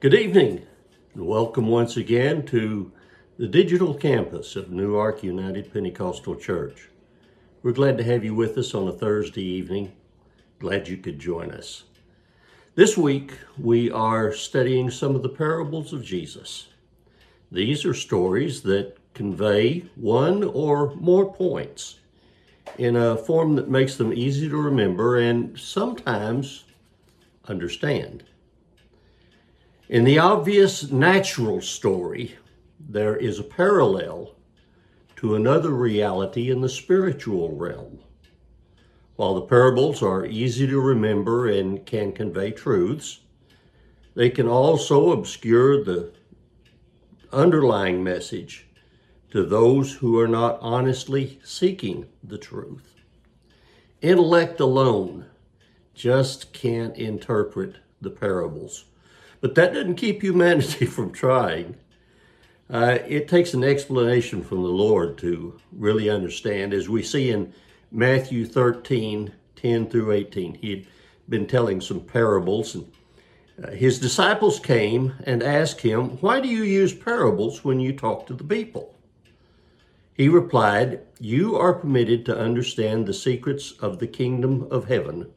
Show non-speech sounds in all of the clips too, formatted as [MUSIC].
Good evening, and welcome once again to the digital campus of Newark United Pentecostal Church. We're glad to have you with us on a Thursday evening. Glad you could join us. This week, we are studying some of the parables of Jesus. These are stories that convey one or more points in a form that makes them easy to remember and sometimes understand. In the obvious natural story, there is a parallel to another reality in the spiritual realm. While the parables are easy to remember and can convey truths, they can also obscure the underlying message to those who are not honestly seeking the truth. Intellect alone just can't interpret the parables. But that doesn't keep humanity [LAUGHS] from trying. Uh, it takes an explanation from the Lord to really understand, as we see in Matthew 13 10 through 18. He had been telling some parables, and uh, his disciples came and asked him, Why do you use parables when you talk to the people? He replied, You are permitted to understand the secrets of the kingdom of heaven,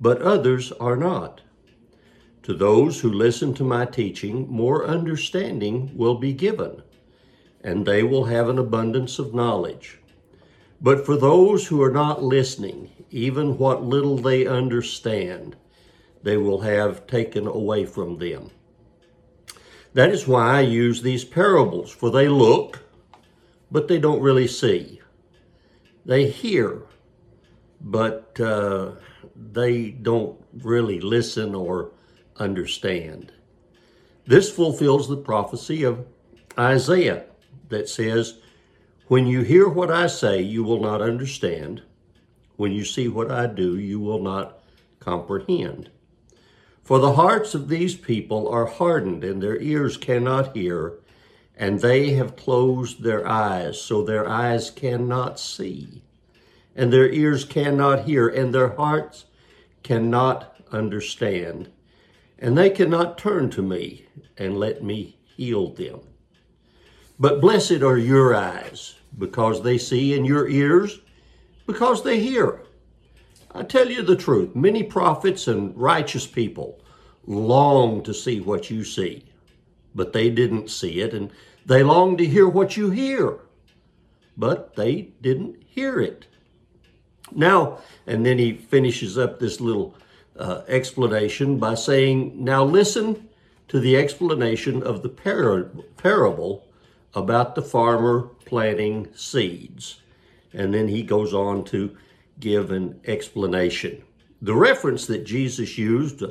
but others are not. To those who listen to my teaching, more understanding will be given, and they will have an abundance of knowledge. But for those who are not listening, even what little they understand, they will have taken away from them. That is why I use these parables, for they look, but they don't really see. They hear, but uh, they don't really listen or understand. This fulfills the prophecy of Isaiah that says, When you hear what I say, you will not understand. When you see what I do, you will not comprehend. For the hearts of these people are hardened, and their ears cannot hear, and they have closed their eyes, so their eyes cannot see, and their ears cannot hear, and their hearts cannot understand and they cannot turn to me and let me heal them. But blessed are your eyes, because they see, and your ears, because they hear. I tell you the truth, many prophets and righteous people long to see what you see, but they didn't see it, and they long to hear what you hear, but they didn't hear it. Now, and then he finishes up this little uh, explanation by saying, Now listen to the explanation of the par- parable about the farmer planting seeds. And then he goes on to give an explanation. The reference that Jesus used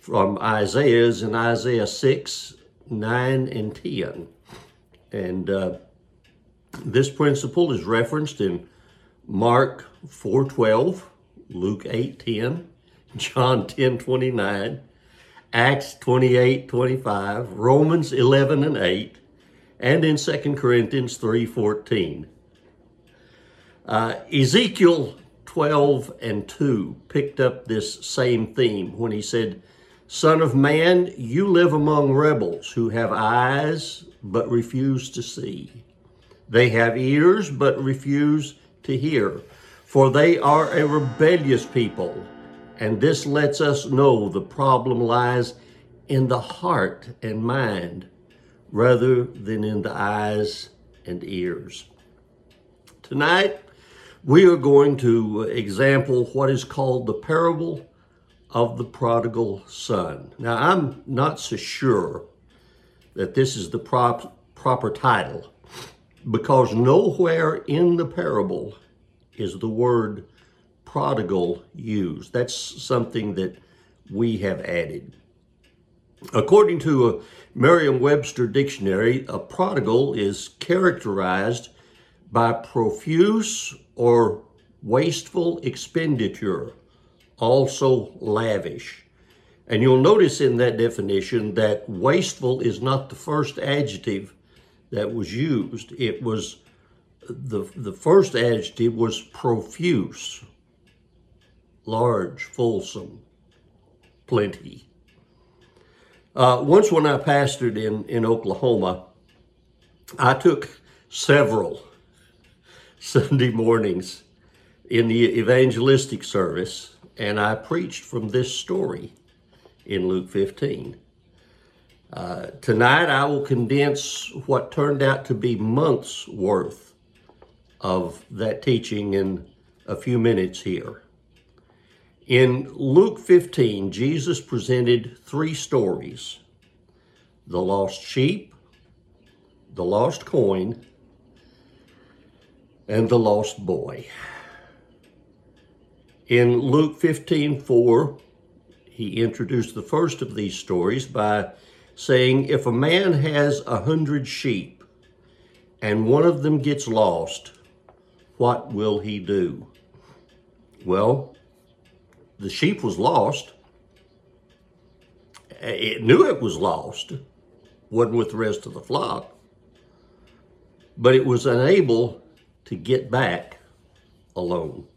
from Isaiah is in Isaiah 6, 9, and 10. And uh, this principle is referenced in Mark 4:12, Luke 8:10, John 10 29, Acts 28 25, Romans 11 and 8, and in 2 Corinthians 3 14. Uh, Ezekiel 12 and 2 picked up this same theme when he said, Son of man, you live among rebels who have eyes but refuse to see. They have ears but refuse to hear, for they are a rebellious people and this lets us know the problem lies in the heart and mind rather than in the eyes and ears. Tonight, we are going to example what is called the parable of the prodigal son. Now, I'm not so sure that this is the prop, proper title because nowhere in the parable is the word prodigal used. That's something that we have added. According to a Merriam-Webster dictionary, a prodigal is characterized by profuse or wasteful expenditure, also lavish. And you'll notice in that definition that wasteful is not the first adjective that was used. It was the, the first adjective was profuse large, fulsome, plenty. Uh, once when I pastored in, in Oklahoma, I took several [LAUGHS] Sunday mornings in the evangelistic service and I preached from this story in Luke 15. Uh, tonight I will condense what turned out to be months worth of that teaching in a few minutes here. In Luke 15, Jesus presented three stories the lost sheep, the lost coin, and the lost boy. In Luke 15 4, he introduced the first of these stories by saying, If a man has a hundred sheep and one of them gets lost, what will he do? Well, the sheep was lost. It knew it was lost, wasn't with the rest of the flock, but it was unable to get back alone.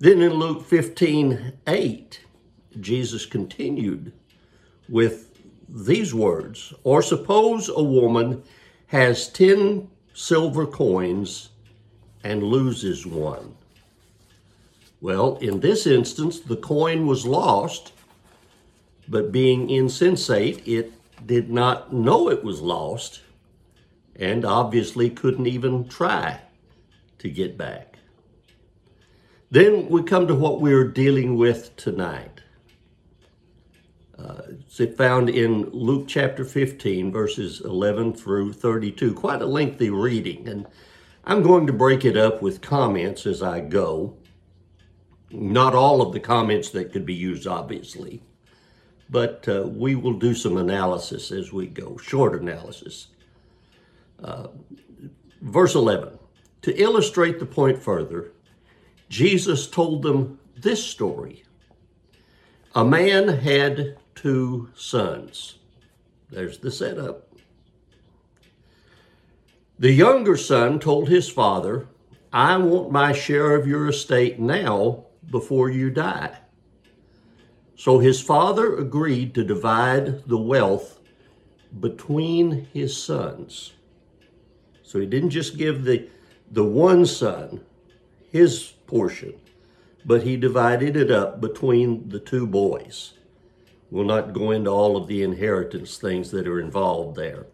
Then in Luke 15 8, Jesus continued with these words Or suppose a woman has 10 silver coins and loses one. Well, in this instance, the coin was lost, but being insensate, it did not know it was lost and obviously couldn't even try to get back. Then we come to what we're dealing with tonight. Uh, it's found in Luke chapter 15, verses 11 through 32. Quite a lengthy reading, and I'm going to break it up with comments as I go. Not all of the comments that could be used, obviously, but uh, we will do some analysis as we go, short analysis. Uh, verse 11 To illustrate the point further, Jesus told them this story. A man had two sons. There's the setup. The younger son told his father, I want my share of your estate now before you die. So his father agreed to divide the wealth between his sons. So he didn't just give the, the one son his portion, but he divided it up between the two boys. We'll not go into all of the inheritance things that are involved there.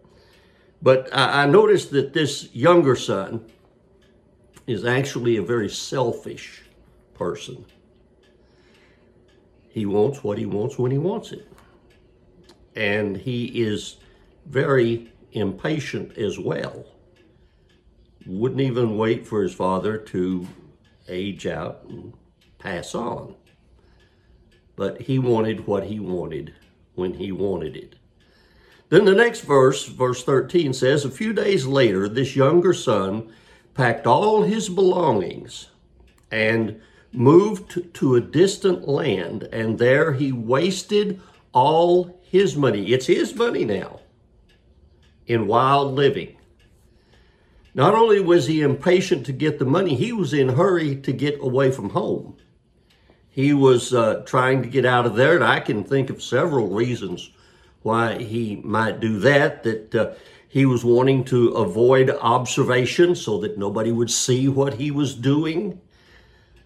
But I, I noticed that this younger son is actually a very selfish person. He wants what he wants when he wants it. And he is very impatient as well. Wouldn't even wait for his father to age out and pass on. But he wanted what he wanted when he wanted it. Then the next verse, verse 13, says A few days later, this younger son packed all his belongings and moved to a distant land, and there he wasted all his money. It's his money now in wild living. Not only was he impatient to get the money, he was in hurry to get away from home. He was uh, trying to get out of there, and I can think of several reasons why he might do that. That uh, he was wanting to avoid observation so that nobody would see what he was doing.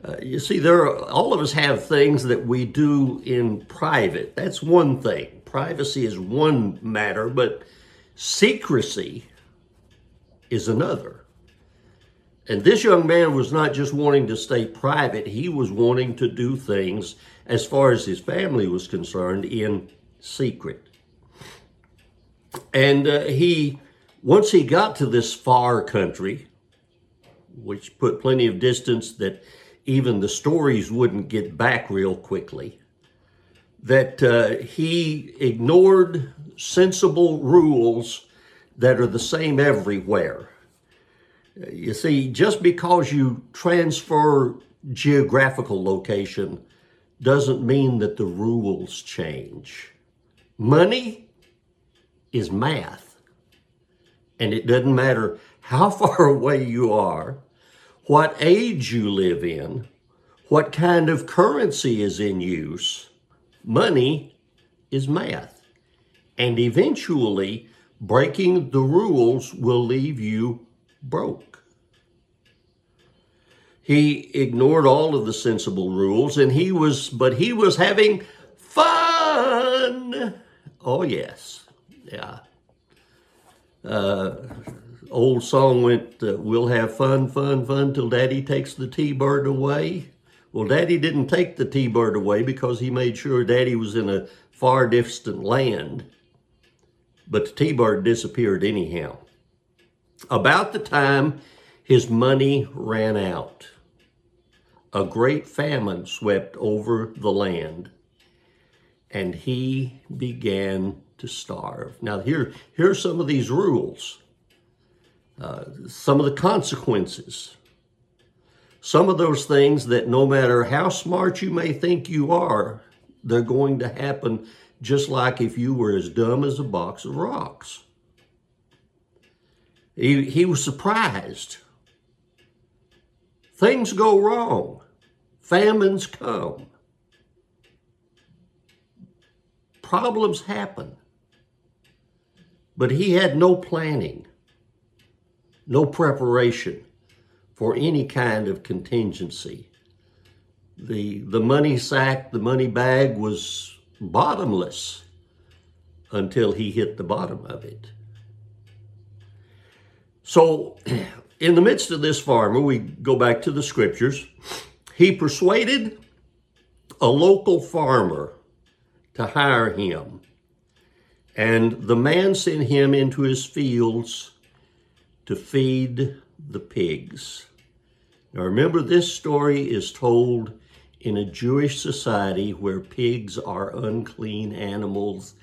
Uh, you see, there are, all of us have things that we do in private. That's one thing. Privacy is one matter, but secrecy is another. And this young man was not just wanting to stay private, he was wanting to do things, as far as his family was concerned, in secret. And uh, he, once he got to this far country, which put plenty of distance that even the stories wouldn't get back real quickly, that uh, he ignored sensible rules that are the same everywhere. You see, just because you transfer geographical location doesn't mean that the rules change. Money is math. And it doesn't matter how [LAUGHS] far away you are, what age you live in, what kind of currency is in use, money is math. And eventually, breaking the rules will leave you broke. He ignored all of the sensible rules and he was, but he was having fun. Oh, yes. Yeah. Uh, old song went, uh, We'll have fun, fun, fun till daddy takes the T bird away. Well, daddy didn't take the T bird away because he made sure daddy was in a far distant land. But the T bird disappeared anyhow. About the time his money ran out a great famine swept over the land, and he began to starve. Now, here, here are some of these rules, some of the consequences, some of those things that no matter how smart you may think you are, they're going to happen just like if you were as dumb as a box of rocks. He, he was surprised. Things go wrong. Famines come. Problems happen. But he had no planning, no preparation for any kind of contingency. The, the money sack, the money bag was bottomless until he hit the bottom of it. So, [CLEARS THROAT] in the midst of this farmer, we go back to the scriptures. He persuaded a local farmer to hire him. And the man sent him into his fields to feed the pigs. Now remember, this story is told in a Jewish society where pigs are unclean animals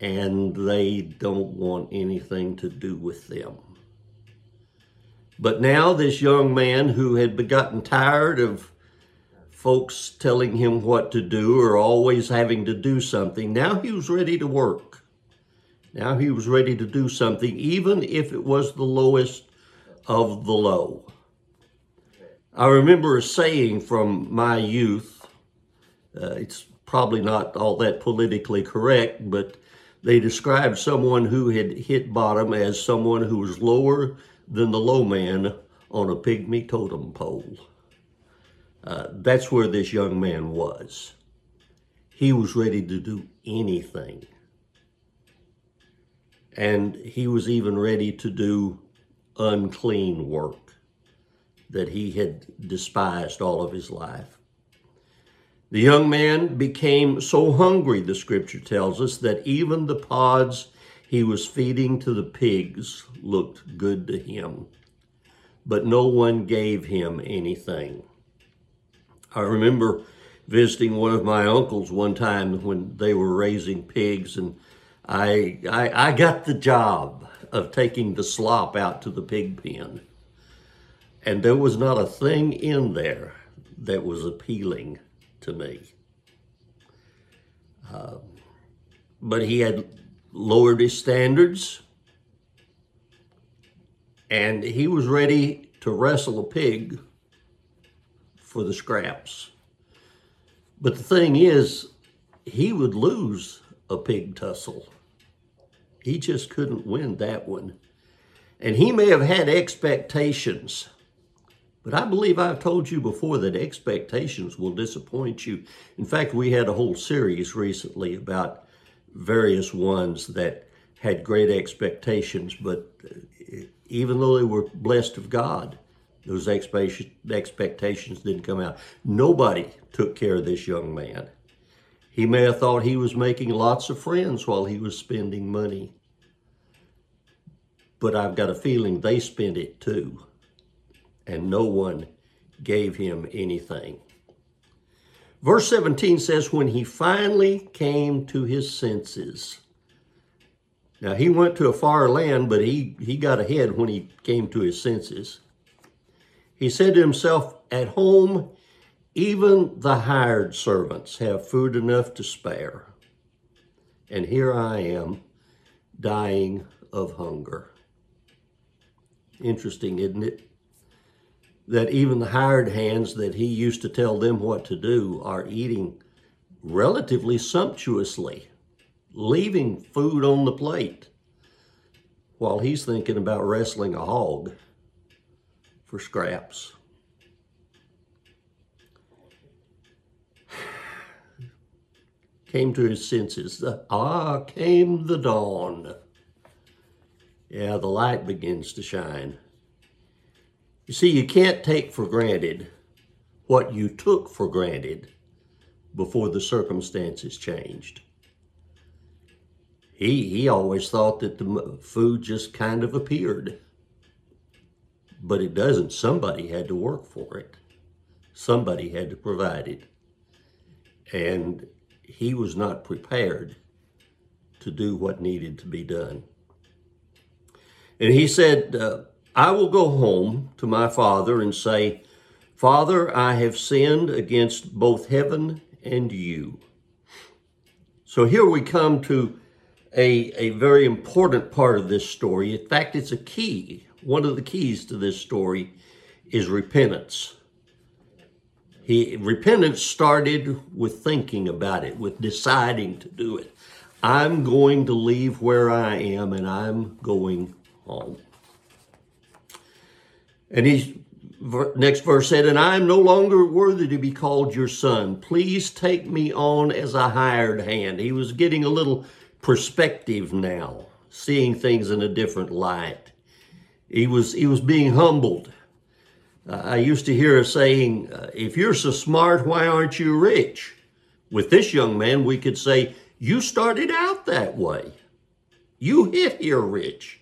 and they don't want anything to do with them. But now, this young man who had gotten tired of folks telling him what to do or always having to do something. Now he was ready to work. Now he was ready to do something, even if it was the lowest of the low. I remember a saying from my youth. Uh, it's probably not all that politically correct, but they described someone who had hit bottom as someone who was lower than the low man on a pygmy totem pole. Uh, that's where this young man was. He was ready to do anything. And he was even ready to do unclean work that he had despised all of his life. The young man became so hungry, the scripture tells us, that even the pods he was feeding to the pigs looked good to him. But no one gave him anything. I remember visiting one of my uncles one time when they were raising pigs, and I, I, I got the job of taking the slop out to the pig pen. And there was not a thing in there that was appealing to me. Uh, but he had lowered his standards and he was ready to wrestle a pig for the scraps. But the thing is, he would lose a pig tussle. He just couldn't win that one. And he may have had expectations, but I believe I've told you before that expectations will disappoint you. In fact, we had a whole series recently about various ones that had great expectations, but uh, even though they were blessed of God, those expectations didn't come out. Nobody took care of this young man. He may have thought he was making lots of friends while he was spending money. But I've got a feeling they spent it too. And no one gave him anything. Verse 17 says, When he finally came to his senses. Now, he went to a far land, but he, he got ahead when he came to his senses. He said to himself, At home, even the hired servants have food enough to spare. And here I am, dying of hunger. Interesting, isn't it? That even the hired hands that he used to tell them what to do are eating relatively sumptuously. leaving food on the plate while he's thinking about wrestling a hog for scraps. Came to his senses. Ah, came the dawn. Yeah, the light begins to shine. You see, you can't take for granted what you took for granted before the circumstances changed. He, he always thought that the food just kind of appeared. But it doesn't. Somebody had to work for it. Somebody had to provide it. And he was not prepared to do what needed to be done. And he said, uh, I will go home to my father and say, Father, I have sinned against both heaven and you. So here we come to a, a very important part of this story. In fact, it's a key. One of the keys to this story is repentance. He repentance started with thinking about it, with deciding to do it. I'm going to leave where I am and I'm going home. And he's next verse said, And I am no longer worthy to be called your son. Please take me on as a hired hand. He was getting a little perspective now, seeing things in a different light. He was, he was being humbled. Uh, I used to hear a saying, uh, if you're so smart, why aren't you rich? With this young man, we could say, you started out that way. You hit here rich.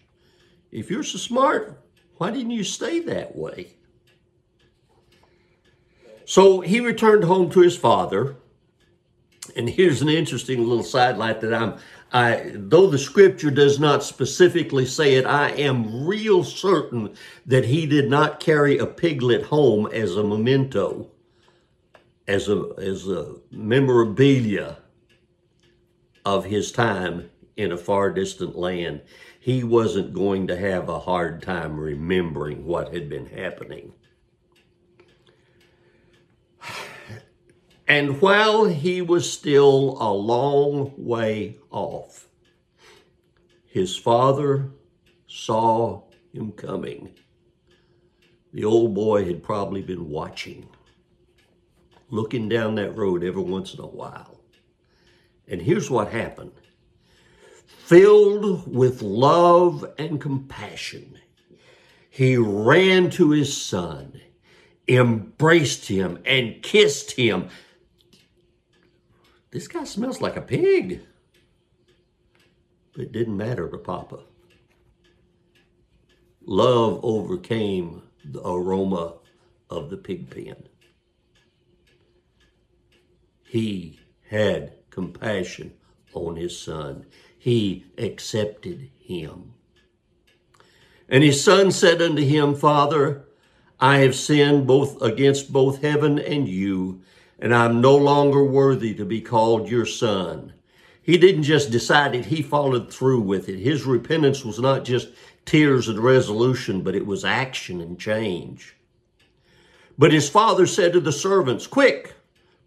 If you're so smart, why didn't you stay that way? So he returned home to his father. And here's an interesting little sidelight that I'm, I, though the scripture does not specifically say it, I am real certain that he did not carry a piglet home as a memento, as a, as a memorabilia of his time in a far distant land. He wasn't going to have a hard time remembering what had been happening. And while he was still a long way off, his father saw him coming. The old boy had probably been watching, looking down that road every once in a while. And here's what happened. Filled with love and compassion, he ran to his son, embraced him, and kissed him this guy smells like a pig. But it didn't matter to Papa. Love overcame the aroma of the pig pen. He had compassion on his son. He accepted him. And his son said unto him, Father, I have sinned both against both heaven and you, and I'm no longer worthy to be called your son. He didn't just decide it, he followed through with it. His repentance was not just tears and resolution, but it was action and change. But his father said to the servants, Quick,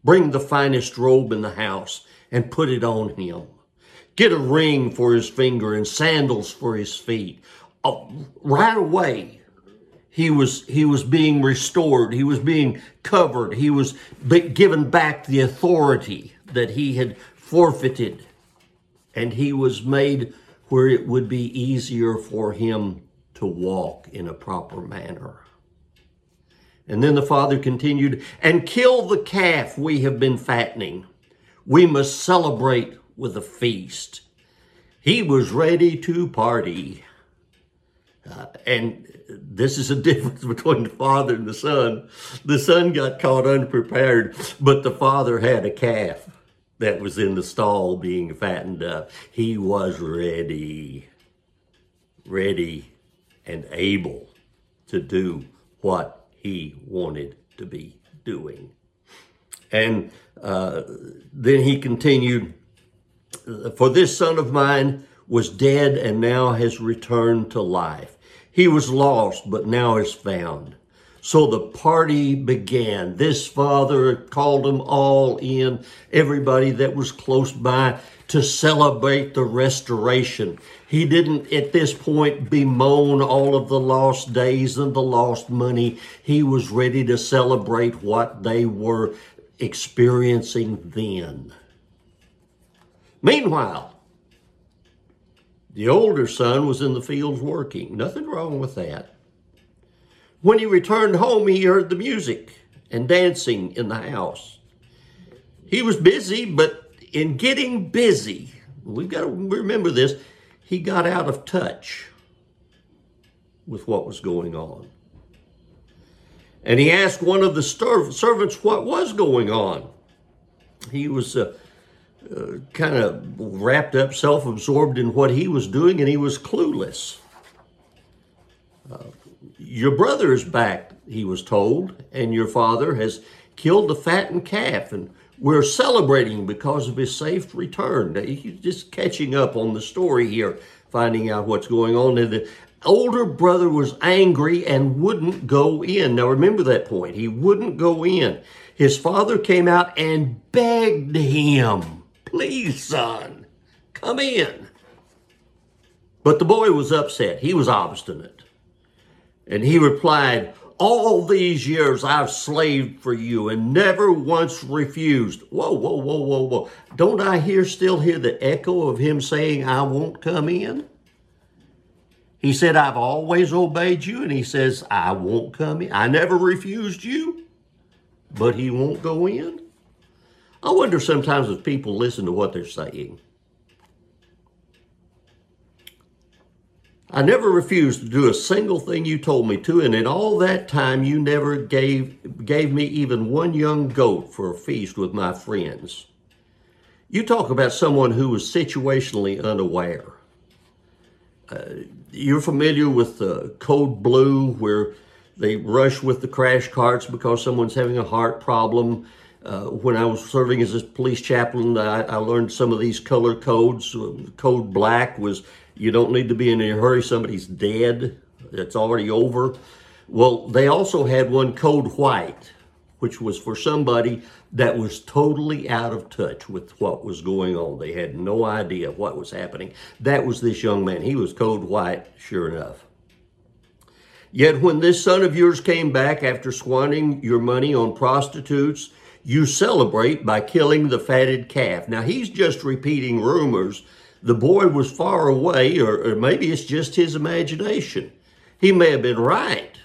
bring the finest robe in the house and put it on him. Get a ring for his finger and sandals for his feet. Uh, right away, he was he was being restored. He was being covered. He was given back the authority that he had forfeited. And he was made where it would be easier for him to walk in a proper manner. And then the father continued and kill the calf we have been fattening. We must celebrate with a feast. He was ready to party uh, and this is a [LAUGHS] difference between the father and the son. The son got caught unprepared, but the father had a calf that was in the stall being fattened up. He was ready, ready and able to do what he wanted to be doing. And uh, then he continued, For this son of mine was dead and now has returned to life. He was lost, but now is found. So the party began. This father called them all in, everybody that was close by, to celebrate the restoration. He didn't at this point bemoan all of the lost days and the lost money. He was ready to celebrate what they were experiencing then. Meanwhile, the older son was in the fields working. Nothing wrong with that. When he returned home, he heard the music and dancing in the house. He was busy, but in getting busy, we've got to remember this, he got out of touch with what was going on. And he asked one of the servants what was going on. He was uh, uh, kind of wrapped up, self absorbed in what he was doing, and he was clueless. Uh, your brother is back, he was told, and your father has killed the fattened calf, and we're celebrating because of his safe return. He's just catching up on the story here, finding out what's going on. And the older brother was angry and wouldn't go in. Now remember that point. He wouldn't go in. His father came out and begged him, please, son, come in. But the boy was upset. He was obstinate. And he replied, all these years I've slaved for you and never once refused. Whoa, whoa, whoa, whoa, whoa. Don't I hear still hear the echo of him saying, I won't come in? He said, I've always obeyed you. And he says, I won't come in. I never refused you, but he won't go in. I wonder sometimes if people listen to what they're saying. I never refused to do a single thing you told me to, and in all that time you never gave gave me even one young goat for a feast with my friends. You talk about someone who was situationally unaware. Uh, you're familiar with uh, Code Blue, where they rush with the crash carts because someone's having a heart problem. Uh, when I was serving as a police chaplain, I, I learned some of these color codes. Code Black was you don't need to be in a hurry. Somebody's dead. It's already over. Well, they also had one code white, which was for somebody that was totally out of touch with what was going on. They had no idea what was happening. That was this young man. He was code white, sure enough. Yet when this son of yours came back after squandering your money on prostitutes, you celebrate by killing the fatted calf. Now he's just repeating rumors the boy was far away, or, or maybe it's just his imagination. He may have been right.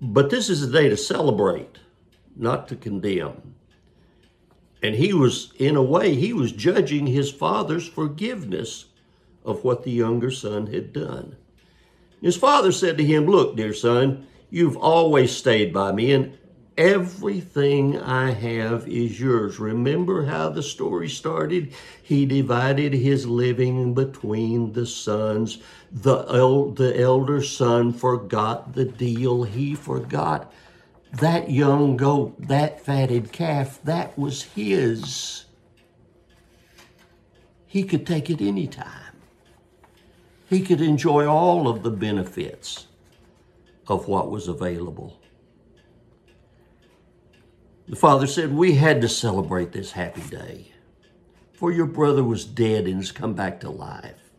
But this is a day to celebrate, not to condemn. And he was, in a way, he was judging his father's forgiveness of what the younger son had done. His father said to him, Look, dear son, you've always stayed by me, and Everything I have is yours. Remember how the story started? He divided his living between the sons. The, el- the elder son forgot the deal. He forgot that young goat, that fatted calf, that was his. He could take it anytime. He could enjoy all of the benefits of what was available. The father said, We had to celebrate this happy day, for your brother was dead and has come back to life.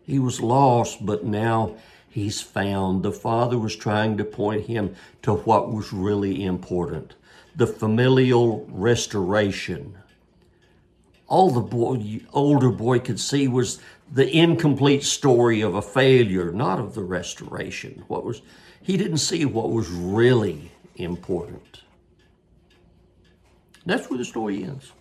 He was lost, but now he's found. The father was trying to point him to what was really important the familial restoration. All the boy, older boy could see was the incomplete story of a failure, not of the restoration. What was he didn't see what was really important. That's where the story ends.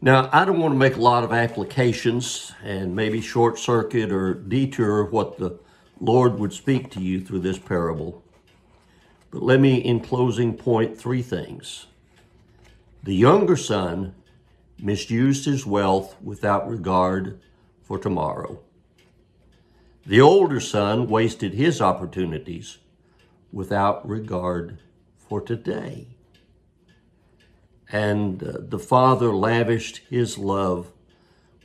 Now, I don't want to make a lot of applications and maybe short circuit or detour what the Lord would speak to you through this parable. But let me, in closing, point three things. The younger son misused his wealth without regard for tomorrow. The older son wasted his opportunities without regard for today. And uh, the Father lavished his love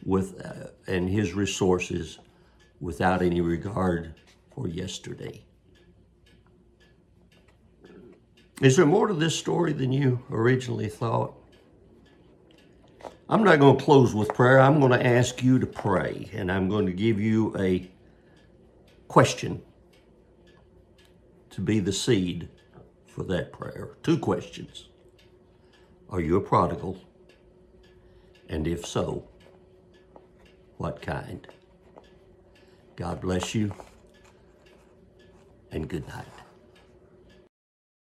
with uh, and his resources without any regard for yesterday. Is there more to this story than you originally thought? I'm not going to close with prayer. I'm going to ask you to pray, and I'm going to give you a question to be the seed for that prayer. Two questions. Are you a prodigal? And if so, what kind? God bless you, and good night.